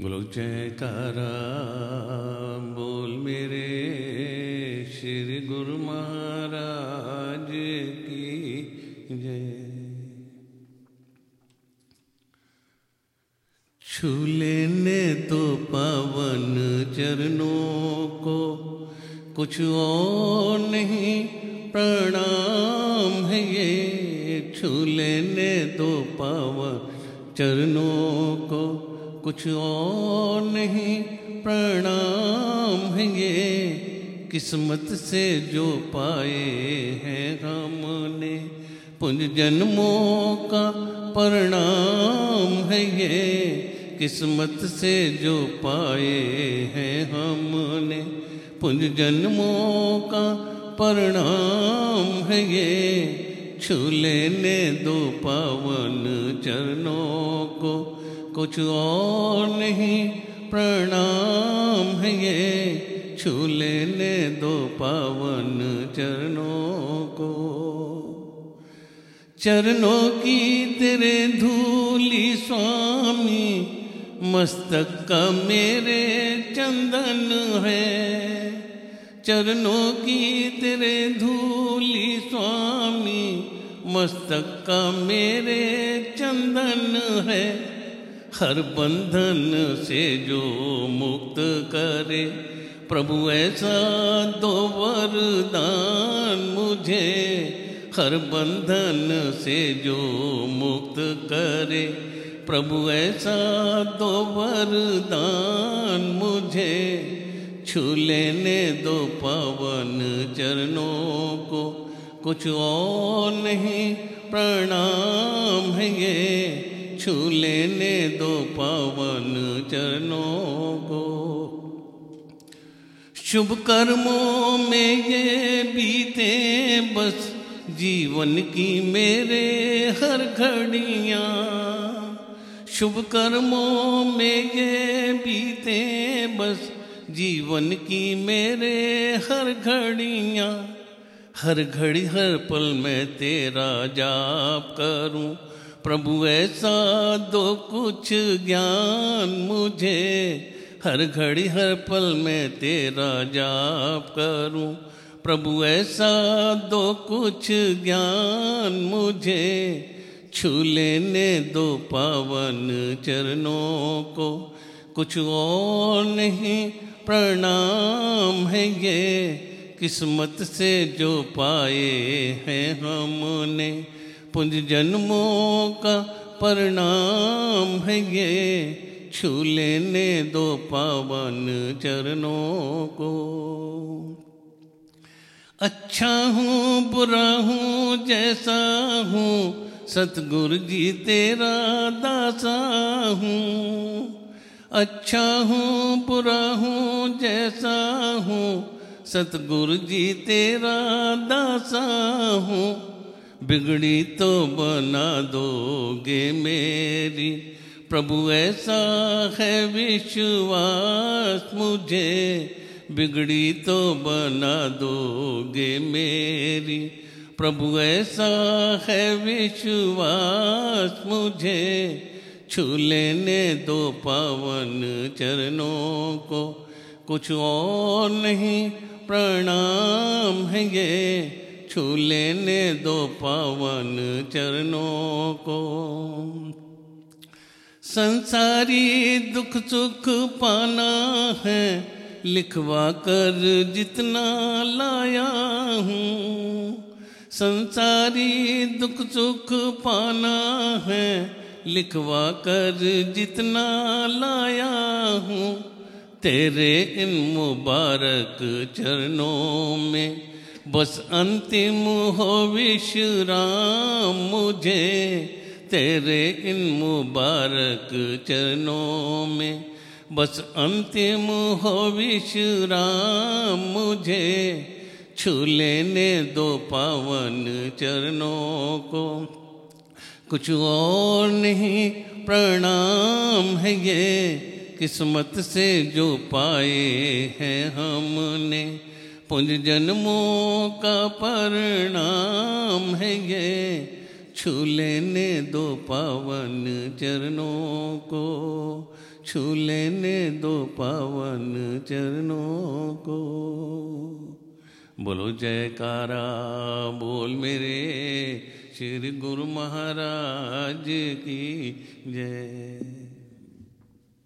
बोलो, जयकारा, बोल मेरे श्री गुरु महाराज की जय। छू लेने तो पावन चरणों को कुछ और नहीं, प्रणाम है ये। छू लेने तो पावन चरणों को कुछ और नहीं, प्रणाम है ये किस्मत से जो पाए हैं हमने पुंज जन्मों का परिणाम है ये किस्मत से जो पाए हैं हमने पुंज जन्मों का परिणाम है ये छू लेने दो पावन चरणों को कुछ और नहीं, प्रणाम है ये। छू लेने दो पावन चरणों को। चरणों की तेरे धूली स्वामी, मस्तक का मेरे चंदन है। चरणों की तेरे धूली स्वामी, मस्तक का मेरे चंदन है। हर बंधन से जो मुक्त करे। प्रभु, ऐसा दो वरदान मुझे। हर बंधन से जो मुक्त करे। प्रभु, ऐसा दो वरदान मुझे। छू लेने दो पवन चरणों को। कुछ और नहीं, प्रणाम है ये। छू लेने दो पवन चरणों को। शुभ कर्मों में ये बीते, बस जीवन की मेरे हर घड़िया। शुभ कर्मों में ये बीते, बस जीवन की मेरे हर घड़ियाँ। हर घड़ी, हर पल मैं तेरा जाप करूँ। प्रभु, ऐसा दो कुछ ज्ञान मुझे। हर घड़ी, हर पल में तेरा जाप करूँ। प्रभु, ऐसा दो कुछ ज्ञान मुझे। छू लेने दो पावन चरणों को। कुछ और नहीं, प्रणाम है ये। किस्मत से जो पाए हैं हमने। पुंज जन्मों का परिणाम है ये। छू लेने दो पावन चरणों को। अच्छा हूँ, बुरा हूँ, जैसा हूँ, सतगुरु जी तेरा दासा हूँ। अच्छा हूँ, बुरा हूँ, जैसा हूँ, सतगुरु जी तेरा दासा हूँ। बिगड़ी तो बना दोगे मेरी। प्रभु, ऐसा है विश्वास मुझे। बिगड़ी तो बना दोगे मेरी। प्रभु, ऐसा है विश्वास मुझे। छू लेने दो पावन चरणों को। कुछ और नहीं, प्रणाम है ये। छू लेने दो पावन चरणों को। संसारी दुख सुख पाना है, लिखवा कर जितना लाया हूँ। संसारी दुख सुख पाना है, लिखवा कर जितना लाया हूँ। तेरे इन मुबारक चरणों में बस अंतिम हो विश्राम मुझे, तेरे इन मुबारक चरणों में। बस अंतिम हो विश्राम मुझे, छू लेने दो पावन चरणों को। कुछ और नहीं, प्रणाम है ये, किस्मत से जो पाए हैं हमने। पुंज जन्मों का परिणाम है ये। छू लेने दो पावन चरणों को। छू लेने दो पावन चरणों को। बोलो, जयकारा, बोल मेरे श्री गुरु महाराज की जय।